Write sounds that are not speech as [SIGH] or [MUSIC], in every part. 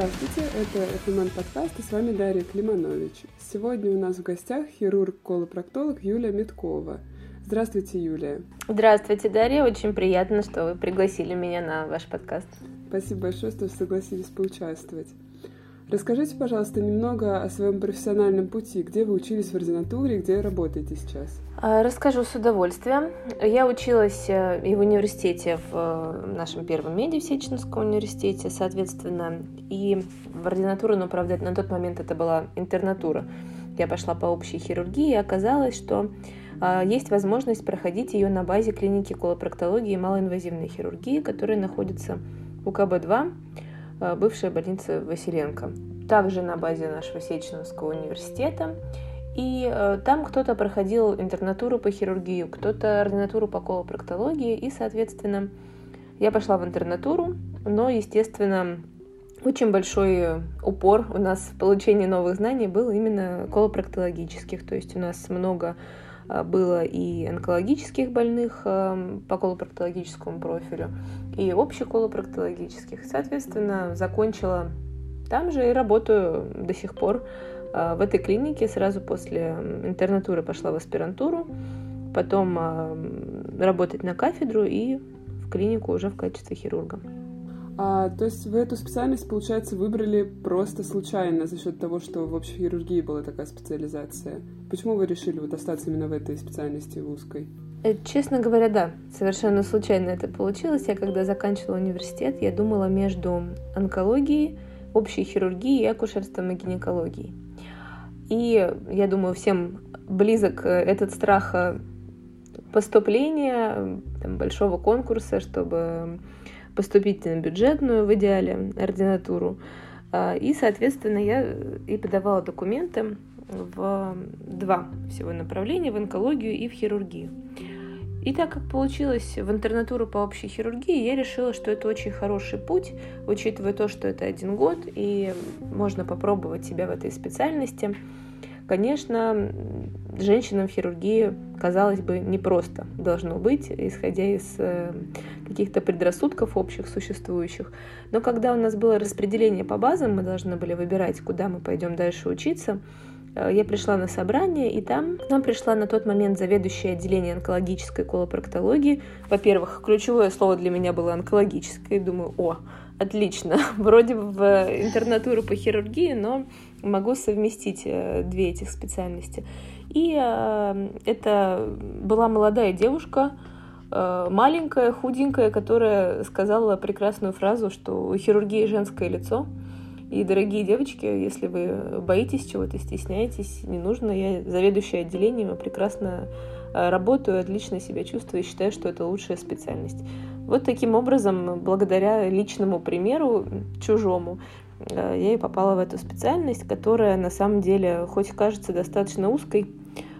Здравствуйте, это FMN подкаст, и с вами Дарья Климанович. Сегодня у нас в гостях хирург-колопроктолог Юлия Миткова. Здравствуйте, Юлия. Здравствуйте, Дарья. Очень приятно, что вы пригласили меня на ваш подкаст. Спасибо большое, что согласились поучаствовать. Расскажите, пожалуйста, немного о своем профессиональном пути. Где вы учились в ординатуре, где работаете сейчас? А, расскажу с удовольствием. Я училась э, и в университете, в э, нашем первом меди в Сеченовском университете, соответственно, и в ординатуру, но, правда, на тот момент это была интернатура. Я пошла по общей хирургии, и оказалось, что а, есть возможность проходить ее на базе клиники колопроктологии и малоинвазивной хирургии, которая находится у КБ-2 Э, бывшая больница Василенко. Также на базе нашего Сеченовского университета. И э, там кто-то проходил интернатуру по хирургии, кто-то ординатуру по колопроктологии, и, соответственно, я пошла в интернатуру, но, естественно, очень большой упор у нас в получении новых знаний был именно колопроктологических, то есть у нас много было и онкологических больных а, по колопроктологическому профилю, и общеколопроктологических. Соответственно, закончила там же и работаю до сих пор а, в этой клинике. Сразу после интернатуры пошла в аспирантуру, потом работать на кафедру и в клинику уже в качестве хирурга. А, то есть вы эту специальность, получается, выбрали просто случайно за счет того, что в общей хирургии была такая специализация? Почему вы решили вот остаться именно в этой специальности в узкой? Э, честно говоря, да, совершенно случайно это получилось. Я когда заканчивала университет, я думала между онкологией, общей хирургией и акушерством и гинекологией. И я думаю, всем близок э, этот страх э, поступления, там, большого конкурса, чтобы поступить на бюджетную в идеале ординатуру. А, и, соответственно, я и подавала документы в два всего направления, в онкологию и в хирургию. И так как получилось в интернатуру по общей хирургии, я решила, что это очень хороший путь, учитывая то, что это один год, и можно попробовать себя в этой специальности. Конечно, женщинам в хирургии, казалось бы, непросто должно быть, исходя из э, каких-то предрассудков общих существующих. Но когда у нас было распределение по базам, мы должны были выбирать, куда мы пойдем дальше учиться, э, я пришла на собрание, и там к нам пришла на тот момент заведующая отделение онкологической колопроктологии. Во-первых, ключевое слово для меня было онкологическое. Думаю, о, отлично, [LAUGHS] вроде в интернатуру по хирургии, но могу совместить э, две этих специальности. И э, это была молодая девушка, э, маленькая, худенькая, которая сказала прекрасную фразу, что у хирургии женское лицо. И, дорогие девочки, если вы боитесь чего-то, стесняетесь, не нужно. Я заведующая отделением, прекрасно работаю, отлично себя чувствую и считаю, что это лучшая специальность. Вот таким образом, благодаря личному примеру, чужому, я и попала в эту специальность, которая на самом деле, хоть кажется достаточно узкой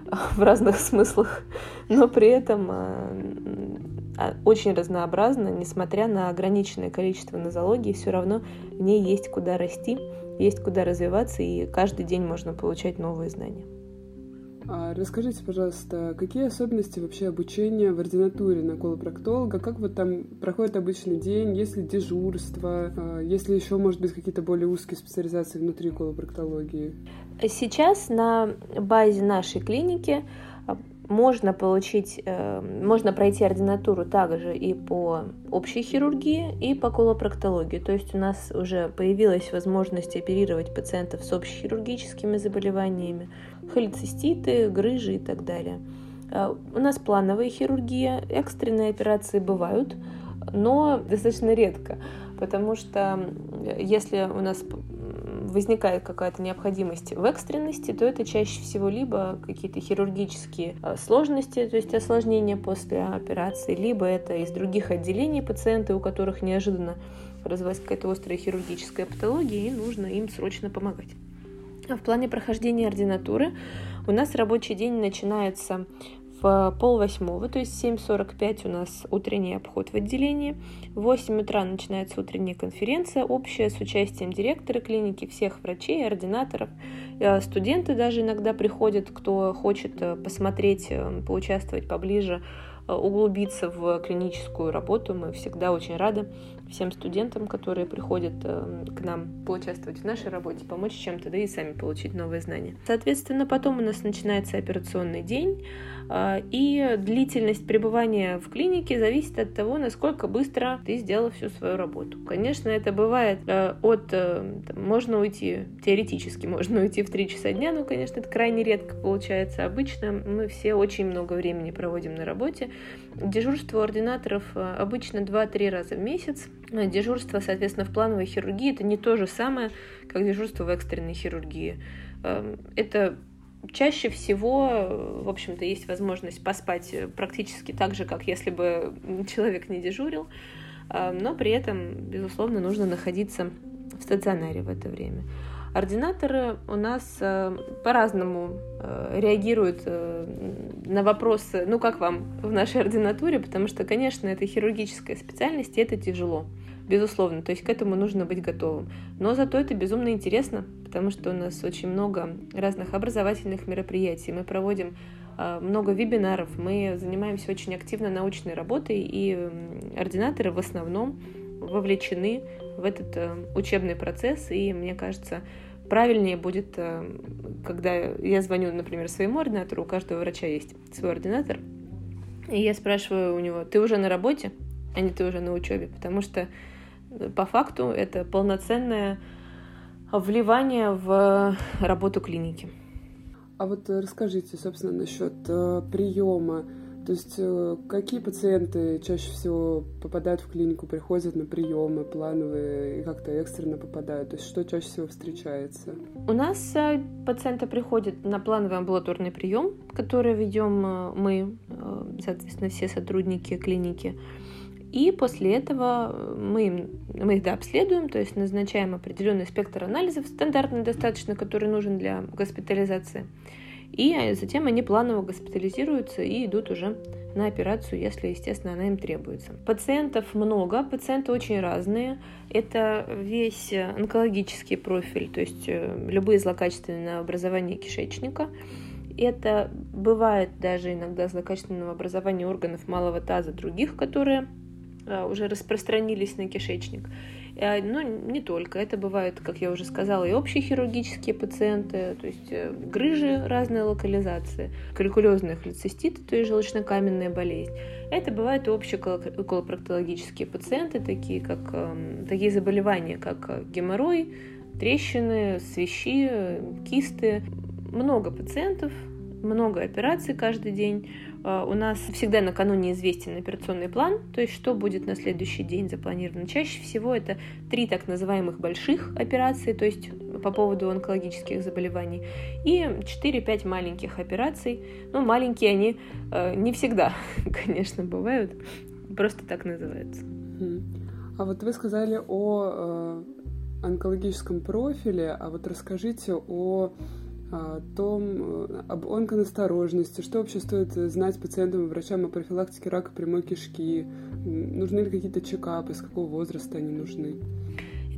[LAUGHS] в разных смыслах, но при этом э, а, очень разнообразна, несмотря на ограниченное количество нозологии, все равно в ней есть куда расти, есть куда развиваться, и каждый день можно получать новые знания. А расскажите, пожалуйста, какие особенности вообще обучения в ординатуре на колопроктолога? Как вот там проходит обычный день? Есть ли дежурство? А, есть ли еще, может быть, какие-то более узкие специализации внутри колопроктологии? Сейчас на базе нашей клиники а, можно получить, э, можно пройти ординатуру также и по общей хирургии, и по колопроктологии. То есть у нас уже появилась возможность оперировать пациентов с общехирургическими заболеваниями, холециститы, грыжи и так далее. А, у нас плановая хирургия, экстренные операции бывают, но достаточно редко, потому что если у нас возникает какая-то необходимость в экстренности, то это чаще всего либо какие-то хирургические а, сложности, то есть осложнения после операции, либо это из других отделений пациенты, у которых неожиданно развилась какая-то острая хирургическая патология, и нужно им срочно помогать. А в плане прохождения ординатуры у нас рабочий день начинается в пол восьмого, то есть 7.45 у нас утренний обход в отделении. В 8 утра начинается утренняя конференция общая с участием директора клиники, всех врачей, ординаторов. Э, студенты даже иногда приходят, кто хочет э, посмотреть, э, поучаствовать поближе, углубиться в клиническую работу. Мы всегда очень рады всем студентам, которые приходят э, к нам поучаствовать в нашей работе, помочь чем-то, да и сами получить новые знания. Соответственно, потом у нас начинается операционный день, и длительность пребывания в клинике зависит от того, насколько быстро ты сделала всю свою работу. Конечно, это бывает э, от... Можно уйти, теоретически можно уйти в 3 часа дня, но, конечно, это крайне редко получается. Обычно мы все очень много времени проводим на работе. Дежурство ординаторов обычно 2-3 раза в месяц. Дежурство, соответственно, в плановой хирургии это не то же самое, как дежурство в экстренной хирургии. Эм, это чаще всего, в общем-то, есть возможность поспать практически так же, как если бы человек не дежурил, эм, но при этом, безусловно, нужно находиться в стационаре в это время. Ординаторы у нас э, по-разному э, реагируют э, на вопросы, ну как вам в нашей ординатуре, потому что, конечно, это хирургическая специальность, и это тяжело, безусловно, то есть к этому нужно быть готовым. Но зато это безумно интересно, потому что у нас очень много разных образовательных мероприятий, мы проводим много вебинаров, мы занимаемся очень активно научной работой, и ординаторы в основном вовлечены в этот э, учебный процесс, и мне кажется, правильнее будет, э, когда я звоню, например, своему ординатору, у каждого врача есть свой ординатор, и я спрашиваю у него, ты уже на работе, а не ты уже на учебе, потому что по факту это полноценное вливание в работу клиники. А вот расскажите, собственно, насчет приема то есть э, какие пациенты чаще всего попадают в клинику, приходят на приемы плановые и как-то экстренно попадают? То есть что чаще всего встречается? У нас э, пациенты приходят на плановый амбулаторный прием, который ведем э, мы, соответственно, все сотрудники клиники. И после этого мы, мы их да, то есть назначаем определенный спектр анализов, стандартный достаточно, который нужен для госпитализации. И затем они планово госпитализируются и идут уже на операцию, если, естественно, она им требуется. Пациентов много, пациенты очень разные. Это весь онкологический профиль, то есть э, любые злокачественные образования кишечника. Это бывает даже иногда злокачественного образования органов малого таза других, которые э, уже распространились на кишечник. Э, но не только. Это бывают, как я уже сказала, и общие хирургические пациенты, то есть э, грыжи разной локализации, калькулезная холецистит, то есть желчнокаменная болезнь. Это бывают и общие колопроктологические пациенты, такие, как, эм, такие заболевания, как геморрой, трещины, свищи, кисты. Много пациентов, много операций каждый день. А, у нас всегда накануне известен операционный план, то есть что будет на следующий день запланировано. Чаще всего это три так называемых больших операции, то есть по поводу онкологических заболеваний, и 4-5 маленьких операций. Ну, маленькие они э, не всегда, [LAUGHS] конечно, бывают, просто так называются. А вот вы сказали о э, онкологическом профиле, а вот расскажите о о том, э, об онконасторожности, что вообще стоит знать пациентам и врачам о профилактике рака прямой кишки, нужны ли какие-то чекапы, с какого возраста они нужны.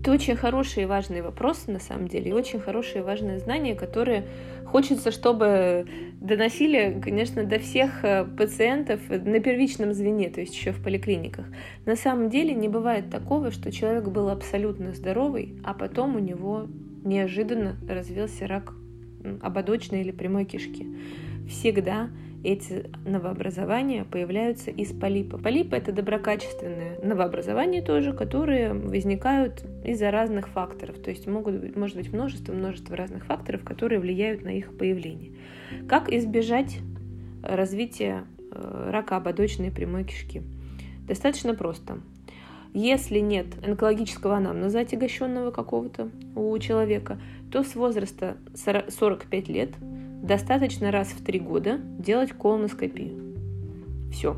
Это очень хорошие и важные вопросы, на самом деле, и очень хорошие и важные знания, которые хочется, чтобы доносили, конечно, до всех э, пациентов на первичном звене, то есть еще в поликлиниках. На самом деле не бывает такого, что человек был абсолютно здоровый, а потом у него неожиданно развился рак ободочной или прямой кишки. Всегда эти новообразования появляются из полипа. Полипы — это доброкачественные новообразования тоже, которые возникают из-за разных факторов. То есть могут, может быть множество-множество разных факторов, которые влияют на их появление. Как избежать развития э, рака ободочной прямой кишки? Достаточно просто. Если нет онкологического анамнеза отягощенного какого-то у человека, то с возраста 45 лет достаточно раз в 3 года делать колоноскопию. Все.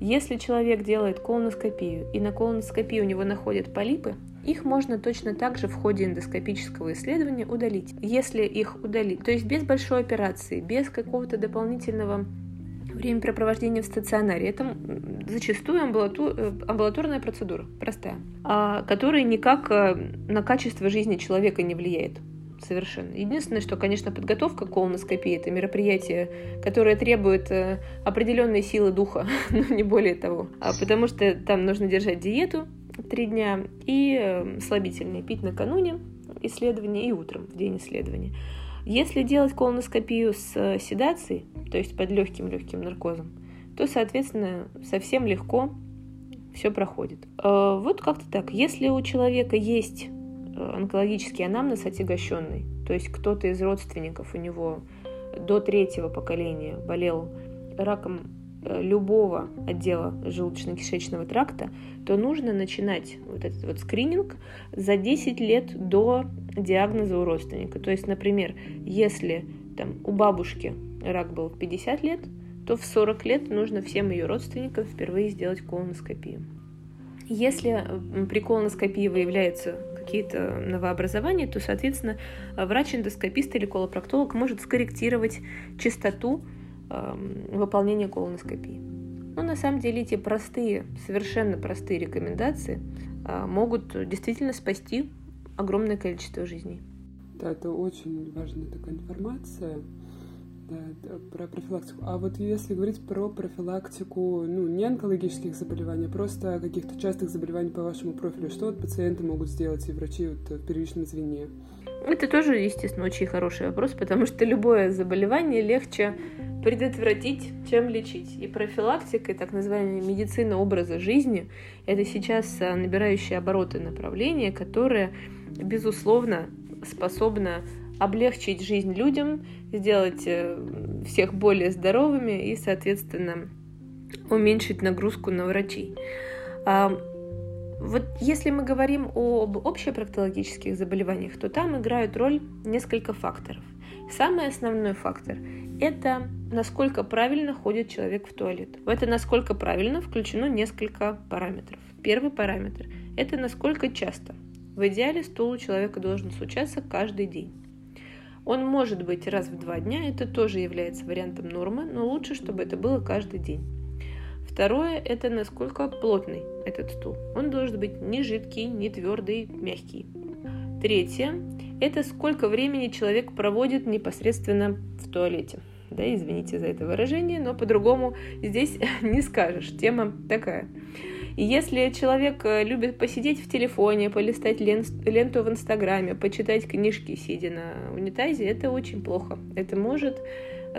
Если человек делает колоноскопию и на колоноскопии у него находят полипы, их можно точно так же в ходе эндоскопического исследования удалить. Если их удалить, то есть без большой операции, без какого-то дополнительного времяпрепровождения в стационаре. Это зачастую. Э, амбулаторная процедура, простая, а, которая никак э, на качество жизни человека не влияет. Совершенно. Единственное, что, конечно, подготовка к колоноскопии – это мероприятие, которое требует э, определенной силы духа, [LAUGHS] но не более того. А потому что там нужно держать диету, три дня, и слабительные пить накануне исследования и утром в день исследования. Если делать колоноскопию с э, седацией, то есть под легким-легким наркозом, то, соответственно, совсем легко все проходит. Э, вот как-то так. Если у человека есть онкологический анамнез отягощенный, то есть кто-то из родственников у него до третьего поколения болел раком Э, любого отдела желудочно-кишечного тракта, то нужно начинать вот этот вот скрининг за 10 лет до диагноза у родственника. То есть, например, если там, у бабушки рак был в 50 лет, то в 40 лет нужно всем ее родственникам впервые сделать колоноскопию. Если при колоноскопии выявляются какие-то новообразования, то, соответственно, врач-эндоскопист или колопроктолог может скорректировать частоту выполнения колоноскопии. Но на самом деле эти простые, совершенно простые рекомендации а, могут действительно спасти огромное количество жизней. Да, это очень важная такая информация да, про профилактику. А вот если говорить про профилактику, ну, не онкологических заболеваний, а просто каких-то частых заболеваний по вашему профилю, что вот пациенты могут сделать и врачи вот в первичном звене? Это тоже, естественно, очень хороший вопрос, потому что любое заболевание легче предотвратить, чем лечить. И профилактика, и так называемая медицина образа жизни, это сейчас набирающие обороты направление, которое, безусловно, способно облегчить жизнь людям, сделать э, всех более здоровыми и, соответственно, уменьшить нагрузку на врачей. А, вот если мы говорим об общепроктологических заболеваниях, то там играют роль несколько факторов. Самый основной фактор – это насколько правильно ходит человек в туалет. В это насколько правильно включено несколько параметров. Первый параметр – это насколько часто. В идеале стул у человека должен случаться каждый день. Он может быть раз в два дня, это тоже является вариантом нормы, но лучше, чтобы это было каждый день. Второе – это насколько плотный этот стул. Он должен быть не жидкий, не твердый, мягкий. Третье – это сколько времени человек проводит непосредственно в туалете. Да, извините за это выражение, но по-другому здесь [LAUGHS] не скажешь. Тема такая. И если человек э, любит посидеть в телефоне, полистать ленту в Инстаграме, почитать книжки, сидя на унитазе, это очень плохо. Это может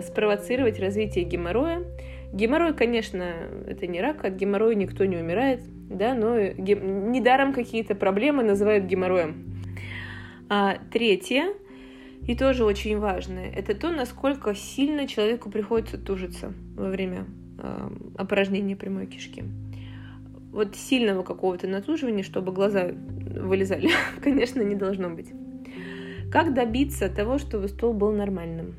спровоцировать развитие геморроя. Геморрой, конечно, это не рак, от геморроя никто не умирает, да, но недаром какие-то проблемы называют геморроем. А третье, и тоже очень важное, это то, насколько сильно человеку приходится тужиться во время э, опорожнения прямой кишки. Вот сильного какого-то натуживания, чтобы глаза вылезали, [LAUGHS] конечно, не должно быть. Как добиться того, чтобы стол был нормальным?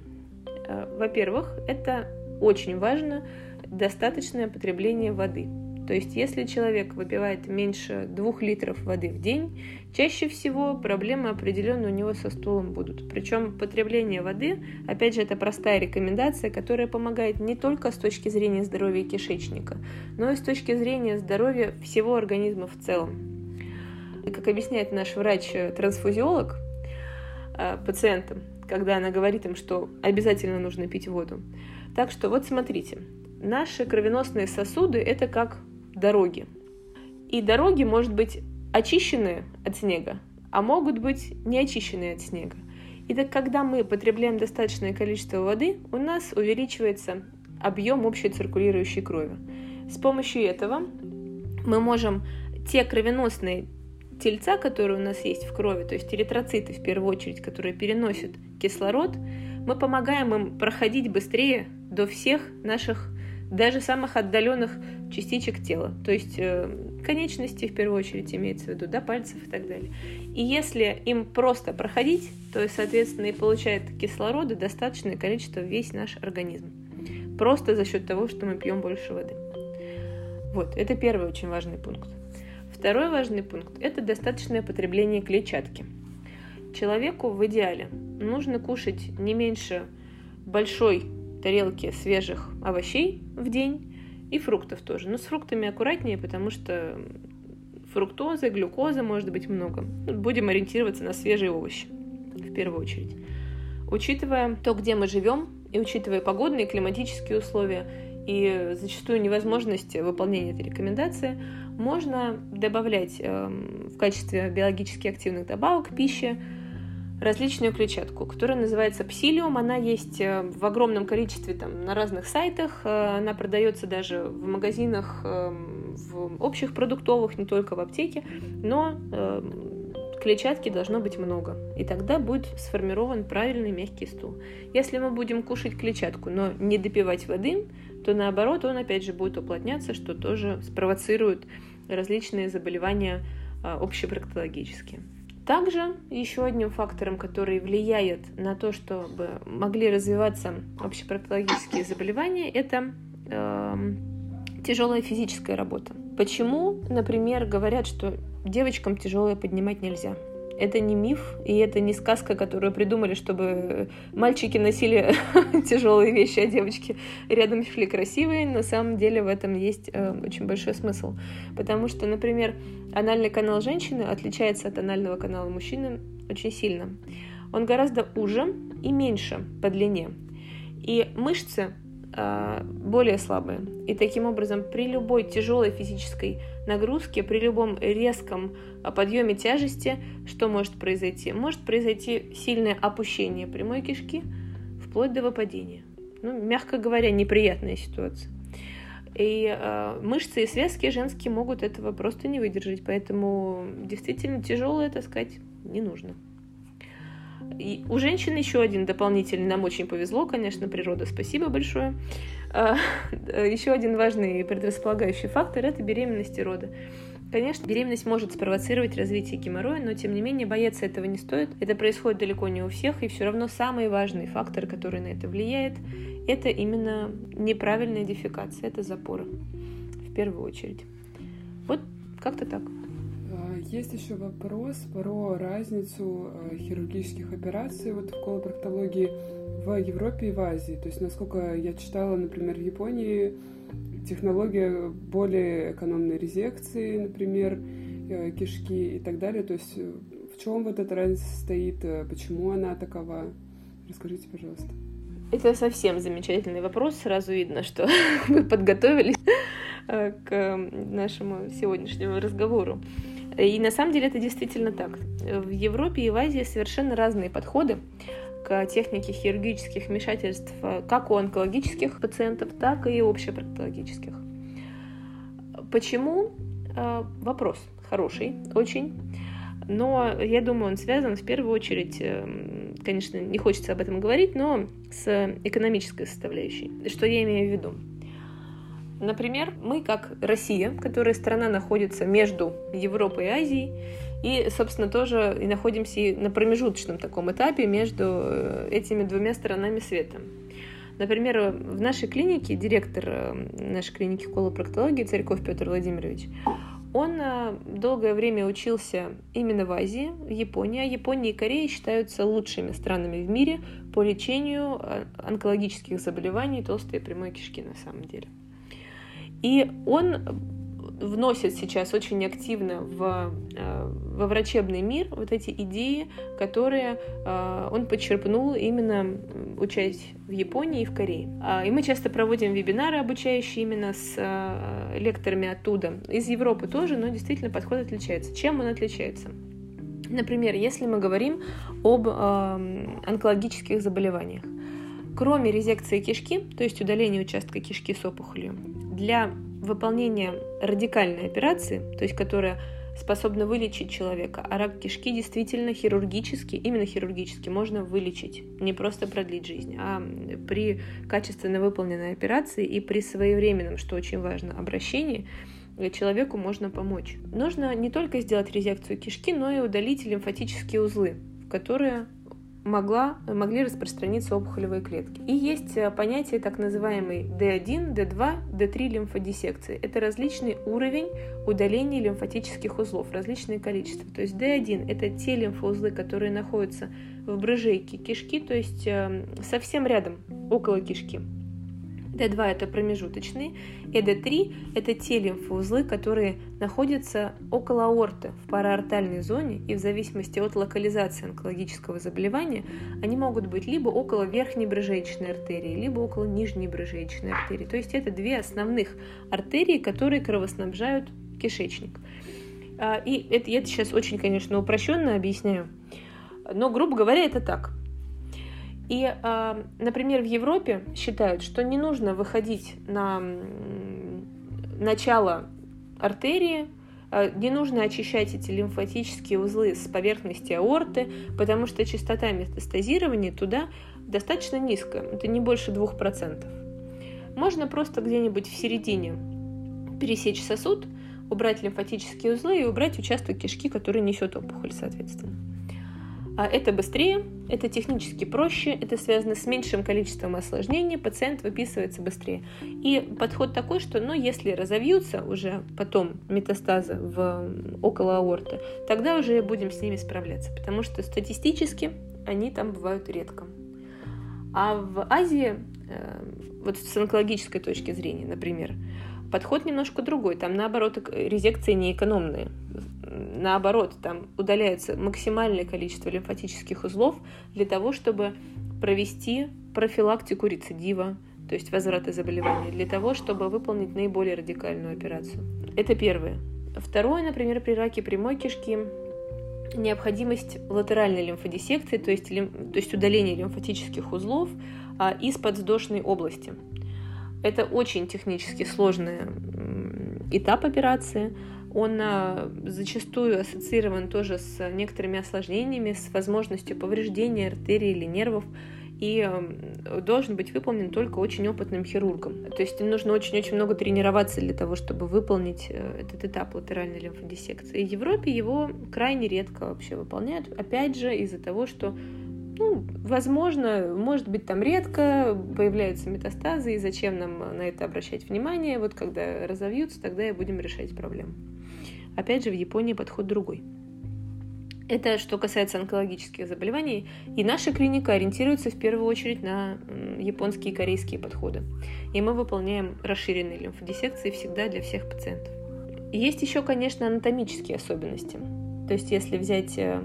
Во-первых, это очень важно достаточное потребление воды. То есть, если человек выпивает меньше двух литров воды в день, чаще всего проблемы определенно у него со стулом будут. Причем потребление воды, опять же, это простая рекомендация, которая помогает не только с точки зрения здоровья кишечника, но и с точки зрения здоровья всего организма в целом. И как объясняет наш врач-трансфузиолог э, пациентам, когда она говорит им, что обязательно нужно пить воду. Так что вот смотрите, наши кровеносные сосуды – это как дороги. И дороги, может быть, очищенные от снега, а могут быть не очищенные от снега. И так когда мы потребляем достаточное количество воды, у нас увеличивается объем общей циркулирующей крови. С помощью этого мы можем те кровеносные тельца, которые у нас есть в крови, то есть эритроциты в первую очередь, которые переносят кислород, мы помогаем им проходить быстрее до всех наших даже самых отдаленных частичек тела, то есть э, конечности в первую очередь имеется в виду, да, пальцев и так далее. И если им просто проходить, то, соответственно, и получает кислорода достаточное количество весь наш организм. Просто за счет того, что мы пьем больше воды. Вот, это первый очень важный пункт. Второй важный пункт – это достаточное потребление клетчатки. Человеку в идеале нужно кушать не меньше большой тарелки свежих овощей в день и фруктов тоже. Но с фруктами аккуратнее, потому что фруктозы, глюкозы может быть много. Будем ориентироваться на свежие овощи в первую очередь. Учитывая то, где мы живем, и учитывая погодные и климатические условия, и зачастую невозможность выполнения этой рекомендации, можно добавлять эм, в качестве биологически активных добавок пищи различную клетчатку, которая называется псилиум. Она есть э, в огромном количестве там, на разных сайтах. Э, она продается даже в магазинах, эм, в общих продуктовых, не только в аптеке. Но эм, клетчатки должно быть много. И тогда будет сформирован правильный мягкий стул. Если мы будем кушать клетчатку, но не допивать воды, то наоборот он опять же будет уплотняться, что тоже спровоцирует различные заболевания э, общепроктологические. Также еще одним фактором, который влияет на то, чтобы могли развиваться общепроктологические заболевания, это э, тяжелая физическая работа. Почему, например, говорят, что девочкам тяжелое поднимать нельзя? Это не миф, и это не сказка, которую придумали, чтобы мальчики носили [LAUGHS] тяжелые вещи, а девочки рядом шли красивые. На самом деле в этом есть э, очень большой смысл. Потому что, например, анальный канал женщины отличается от анального канала мужчины очень сильно. Он гораздо уже и меньше по длине. И мышцы более слабые. И таким образом при любой тяжелой физической нагрузке, при любом резком а, подъеме тяжести, что может произойти? Может произойти сильное опущение прямой кишки вплоть до выпадения. Ну, мягко говоря, неприятная ситуация. И э, мышцы и связки женские могут этого просто не выдержать, поэтому действительно тяжелое таскать не нужно. И у женщин еще один дополнительный, нам очень повезло, конечно, природа, спасибо большое. А, еще один важный предрасполагающий фактор – это беременность и роды. Конечно, беременность может спровоцировать развитие геморроя, но тем не менее бояться этого не стоит. Это происходит далеко не у всех, и все равно самый важный фактор, который на это влияет, это именно неправильная дефекация, это запоры в первую очередь. Вот как-то так. А, есть еще вопрос про разницу э, хирургических операций вот в колопроктологии в Европе и в Азии. То есть, насколько я читала, например, в Японии технология более экономной резекции, например, э, кишки и так далее. То есть, э, в чем вот эта разница состоит, почему она такова? Расскажите, пожалуйста. Это совсем замечательный вопрос. Сразу видно, что [LAUGHS] вы подготовились к нашему сегодняшнему разговору. И на самом деле это действительно так. В Европе и в Азии совершенно разные подходы к технике хирургических вмешательств как у онкологических пациентов, так и общепроктологических. Почему? Э, вопрос хороший, очень. Но я думаю, он связан в первую очередь, э, конечно, не хочется об этом говорить, но с экономической составляющей. Что я имею в виду? Например, мы как Россия, которая страна находится между Европой и Азией, и, собственно, тоже и находимся на промежуточном таком этапе между э, этими двумя сторонами света. Например, в нашей клинике, директор э, нашей клиники колопроктологии Царьков Петр Владимирович, он э, долгое время учился именно в Азии, в Японии. А Япония и Корея считаются лучшими странами в мире по лечению онкологических заболеваний толстой и прямой кишки на самом деле. И он вносит сейчас очень активно в, э, во врачебный мир вот эти идеи, которые э, он подчерпнул именно учась в Японии и в Корее. А, и мы часто проводим вебинары, обучающие именно с э, лекторами оттуда. Из Европы тоже, но действительно подход отличается. Чем он отличается? Например, если мы говорим об онкологических заболеваниях. Кроме резекции кишки, то есть удаления участка кишки с опухолью, для выполнения радикальной операции, то есть которая способна вылечить человека, а рак кишки действительно хирургически, именно хирургически можно вылечить, не просто продлить жизнь, а при качественно выполненной операции и при своевременном, что очень важно, обращении человеку можно помочь. Нужно не только сделать резекцию кишки, но и удалить лимфатические узлы, которые могла, могли распространиться опухолевые клетки. И есть э, понятие так называемый D1, D2, D3 лимфодиссекции. Это различный уровень удаления лимфатических узлов, различное количество. То есть D1 – это те лимфоузлы, которые находятся в брыжейке кишки, то есть эм, совсем рядом, около кишки. D2 это промежуточные, и D3 это те лимфоузлы, которые находятся около аорты в параортальной зоне, и в зависимости от локализации онкологического заболевания они могут быть либо около верхней брыжеечной артерии, либо около нижней брыжеечной артерии. То есть это две основных артерии, которые кровоснабжают кишечник. А, и это, я это сейчас очень, конечно, упрощенно объясняю, но, грубо говоря, это так. И, а, например, в Европе считают, что не нужно выходить на начало артерии, а, не нужно очищать эти лимфатические узлы с поверхности аорты, потому что частота метастазирования туда достаточно низкая, это не больше 2%. Можно просто где-нибудь в середине пересечь сосуд, убрать лимфатические узлы и убрать участок кишки, который несет опухоль, соответственно. А это быстрее, это технически проще, это связано с меньшим количеством осложнений, пациент выписывается быстрее. И подход такой, что ну, если разовьются уже потом метастазы в, около аорты, тогда уже будем с ними справляться, потому что статистически они там бывают редко. А в Азии, э, вот с онкологической точки зрения, например, подход немножко другой. Там, наоборот, резекции неэкономные наоборот, там удаляется максимальное количество лимфатических узлов для того, чтобы провести профилактику рецидива, то есть возврата заболевания, для того, чтобы выполнить наиболее радикальную операцию. Это первое. Второе, например, при раке прямой кишки необходимость латеральной лимфодиссекции, то есть, лим, то есть удаления лимфатических узлов а, из подвздошной области. Это очень технически сложный этап операции, он а, зачастую ассоциирован тоже с некоторыми осложнениями, с возможностью повреждения артерий или нервов, и должен быть выполнен только очень опытным хирургом. То есть им нужно очень-очень много тренироваться для того, чтобы выполнить э, этот этап латеральной лимфодиссекции. В Европе его крайне редко вообще выполняют, опять же из-за того, что ну, возможно, может быть, там редко появляются метастазы, и зачем нам на это обращать внимание? Вот когда разовьются, тогда и будем решать проблему. Опять же, в Японии подход другой. Это что касается онкологических заболеваний. И наша клиника ориентируется в первую очередь на японские и корейские подходы. И мы выполняем расширенные лимфодиссекции всегда для всех пациентов. Есть еще, конечно, анатомические особенности. То есть, если взять э,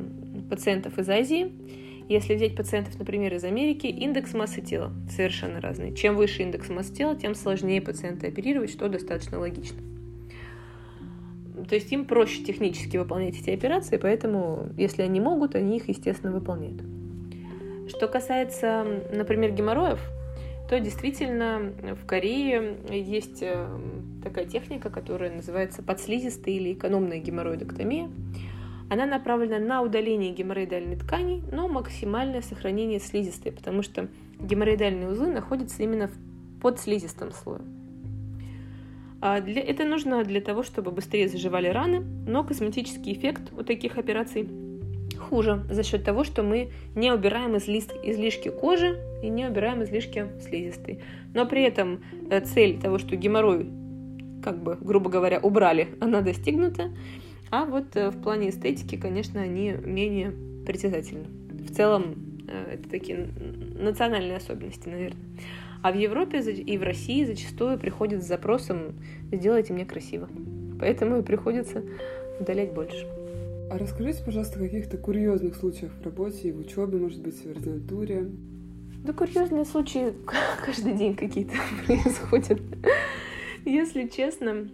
пациентов из Азии, если взять пациентов, например, из Америки, индекс массы тела совершенно разный. Чем выше индекс массы тела, тем сложнее пациента оперировать, что достаточно логично. То есть им проще технически выполнять эти операции, поэтому, если они могут, они их, естественно, выполняют. Что касается, например, геморроев, то действительно в Корее есть э, такая техника, которая называется подслизистая или экономная геморроидоктомия. Она направлена на удаление геморроидальной ткани, но максимальное сохранение слизистой, потому что геморроидальные узлы находятся именно в подслизистом слое. А для, это нужно для того, чтобы быстрее заживали раны, но косметический эффект у таких операций хуже за счет того, что мы не убираем излишки, излишки кожи и не убираем излишки слизистой. Но при этом э, цель того, что геморрой, как бы, грубо говоря, убрали, [LAUGHS] она достигнута. А вот э, в плане эстетики, конечно, они менее притязательны. В целом, э, это такие национальные особенности, наверное. А в Европе и в России зачастую приходят с запросом «сделайте мне красиво». Поэтому и приходится удалять больше. А расскажите, пожалуйста, о каких-то курьезных случаях в работе и в учебе, может быть, в ординатуре. Да курьезные случаи [LAUGHS] каждый день какие-то [LAUGHS] происходят. Если честно,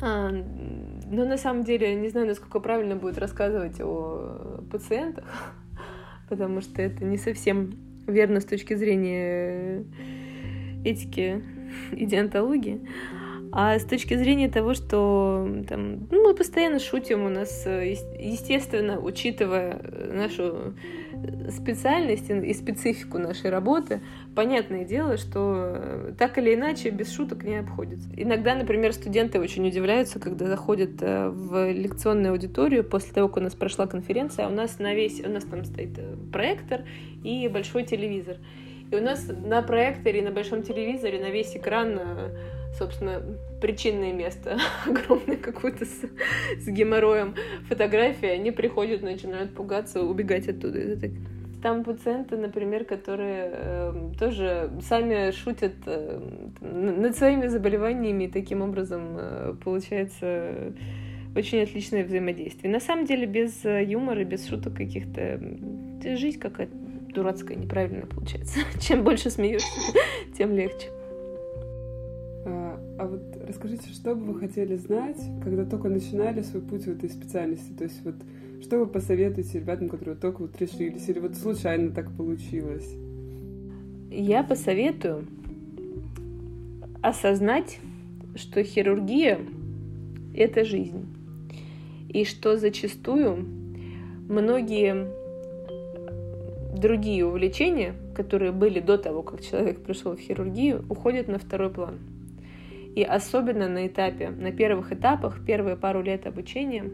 а, но на самом деле не знаю, насколько правильно будет рассказывать о пациентах, [LAUGHS] потому что это не совсем верно с точки зрения этики [LAUGHS] и диантологии. А с точки зрения того, что там, ну, мы постоянно шутим, у нас, э, естественно, учитывая нашу специальность и специфику нашей работы, понятное дело, что э, так или иначе без шуток не обходится. Иногда, например, студенты очень удивляются, когда заходят э, в лекционную аудиторию после того, как у нас прошла конференция, а у нас на весь, у нас там стоит проектор и большой телевизор. И у нас на проекторе, на большом телевизоре, на весь экран, э, собственно, причинное место [LAUGHS] огромное какое-то с, с геморроем. Фотографии, они приходят, начинают пугаться, убегать оттуда. Из этой там пациенты, например, которые э, тоже сами шутят э, над своими заболеваниями, и таким образом э, получается очень отличное взаимодействие. На самом деле без э, юмора, без шуток каких-то жизнь какая-то дурацкая, неправильная получается. [LAUGHS] Чем больше смеешься, тем легче. А, а вот расскажите, что бы вы хотели знать, когда только начинали свой путь в этой специальности? То есть вот что вы посоветуете ребятам, которые только вот решились, или вот случайно так получилось? Я посоветую осознать, что хирургия — это жизнь. И что зачастую многие другие увлечения, которые были до того, как человек пришел в хирургию, уходят на второй план. И особенно на этапе, на первых этапах, первые пару лет обучения,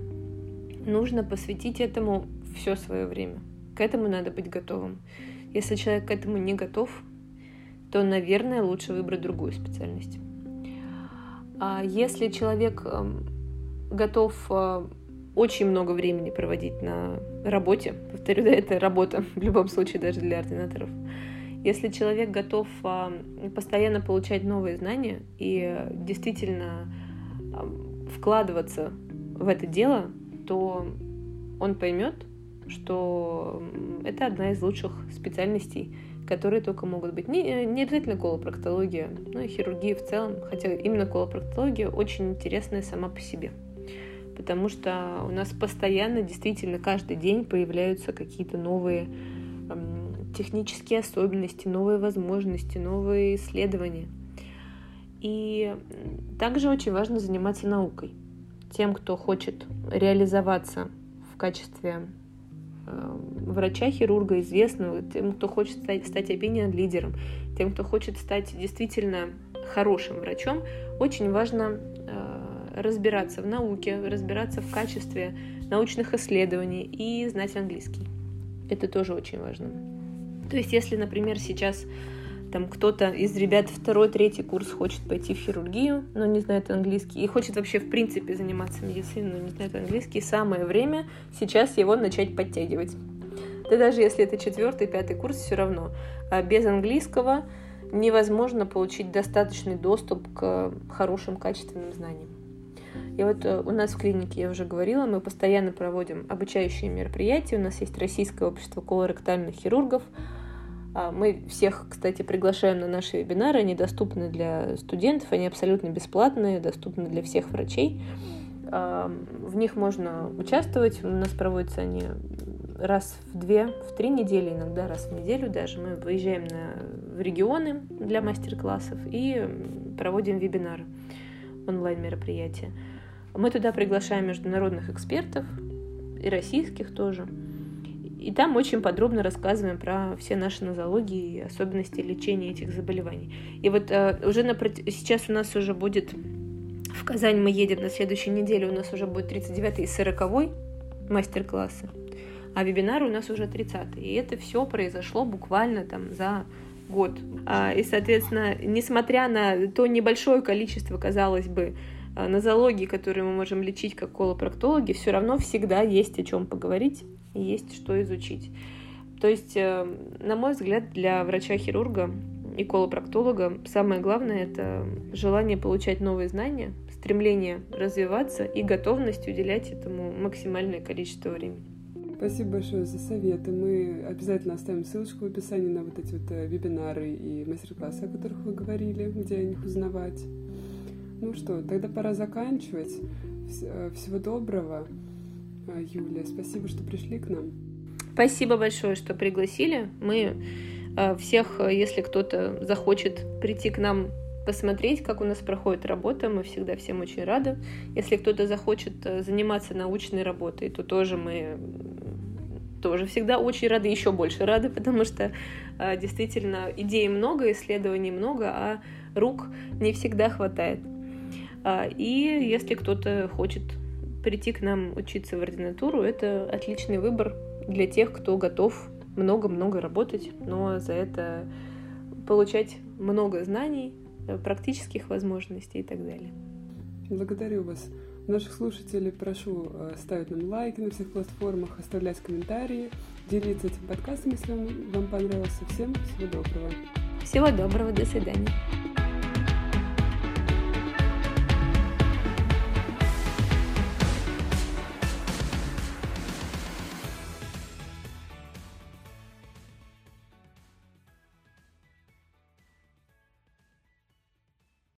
нужно посвятить этому все свое время. К этому надо быть готовым. Если человек к этому не готов, то, наверное, лучше выбрать другую специальность. А если человек эм, готов э, очень много времени проводить на работе, повторю, [LAUGHS] да, это работа [LAUGHS] в любом случае даже для ординаторов, если человек готов а, постоянно получать новые знания и действительно а, вкладываться в это дело, то он поймет, что это одна из лучших специальностей, которые только могут быть. Не, не обязательно колопроктология, но и хирургия в целом, хотя именно колопроктология очень интересная сама по себе. Потому что у нас постоянно, действительно, каждый день появляются какие-то новые технические особенности, новые возможности, новые исследования. И также очень важно заниматься наукой. Тем, кто хочет реализоваться в качестве э, врача-хирурга известного, тем, кто хочет стать, стать опинион-лидером, тем, кто хочет стать действительно хорошим врачом, очень важно разбираться в науке, разбираться в качестве научных исследований и знать английский. Это тоже очень важно. То есть, если, например, сейчас там кто-то из ребят второй, третий курс хочет пойти в хирургию, но не знает английский, и хочет вообще в принципе заниматься медициной, но не знает английский, самое время сейчас его начать подтягивать. Да даже если это четвертый, пятый курс, все равно. А без английского невозможно получить достаточный доступ к хорошим качественным знаниям. И вот э, у нас в клинике, я уже говорила, мы постоянно проводим обучающие мероприятия. У нас есть Российское общество колоректальных хирургов, а, мы всех, кстати, приглашаем на наши вебинары. Они доступны для студентов, они абсолютно бесплатные, доступны для всех врачей. А, в них можно участвовать. У нас проводятся они раз в две, в три недели, иногда раз в неделю даже. Мы выезжаем на, в регионы для мастер-классов и проводим вебинары, онлайн-мероприятия. Мы туда приглашаем международных экспертов и российских тоже. И там очень подробно рассказываем про все наши нозологии и особенности лечения этих заболеваний. И вот э, уже на, сейчас у нас уже будет в Казань мы едем на следующей неделе, у нас уже будет 39 и 40 мастер-классы, а вебинары у нас уже 30 И это все произошло буквально там за год. А, и, соответственно, несмотря на то небольшое количество, казалось бы, э, нозологии, которые мы можем лечить как колопроктологи, все равно всегда есть о чем поговорить и есть что изучить. То есть, э, на мой взгляд, для врача-хирурга и колопроктолога самое главное — это желание получать новые знания, стремление развиваться и готовность уделять этому максимальное количество времени. Спасибо большое за советы. Мы обязательно оставим ссылочку в описании на вот эти вот э, вебинары и мастер-классы, о которых вы говорили, где о них узнавать. Ну что, тогда пора заканчивать. Э, всего доброго. А, Юлия. Спасибо, что пришли к нам. Спасибо большое, что пригласили. Мы э, всех, э, если кто-то захочет прийти к нам посмотреть, как у нас проходит работа, мы всегда всем очень рады. Если кто-то захочет э, заниматься научной работой, то тоже мы тоже всегда очень рады, еще больше рады, потому что действительно идей много, исследований много, а рук не всегда хватает. А, и если кто-то хочет прийти к нам учиться в ординатуру, это отличный выбор для тех, кто готов много-много работать, но за это получать много знаний, практических возможностей и так далее. Благодарю вас. Наших слушателей прошу э, ставить нам лайки на всех платформах, оставлять комментарии, делиться этим подкастом, если он вам понравился. Всем всего доброго. Всего доброго, до свидания.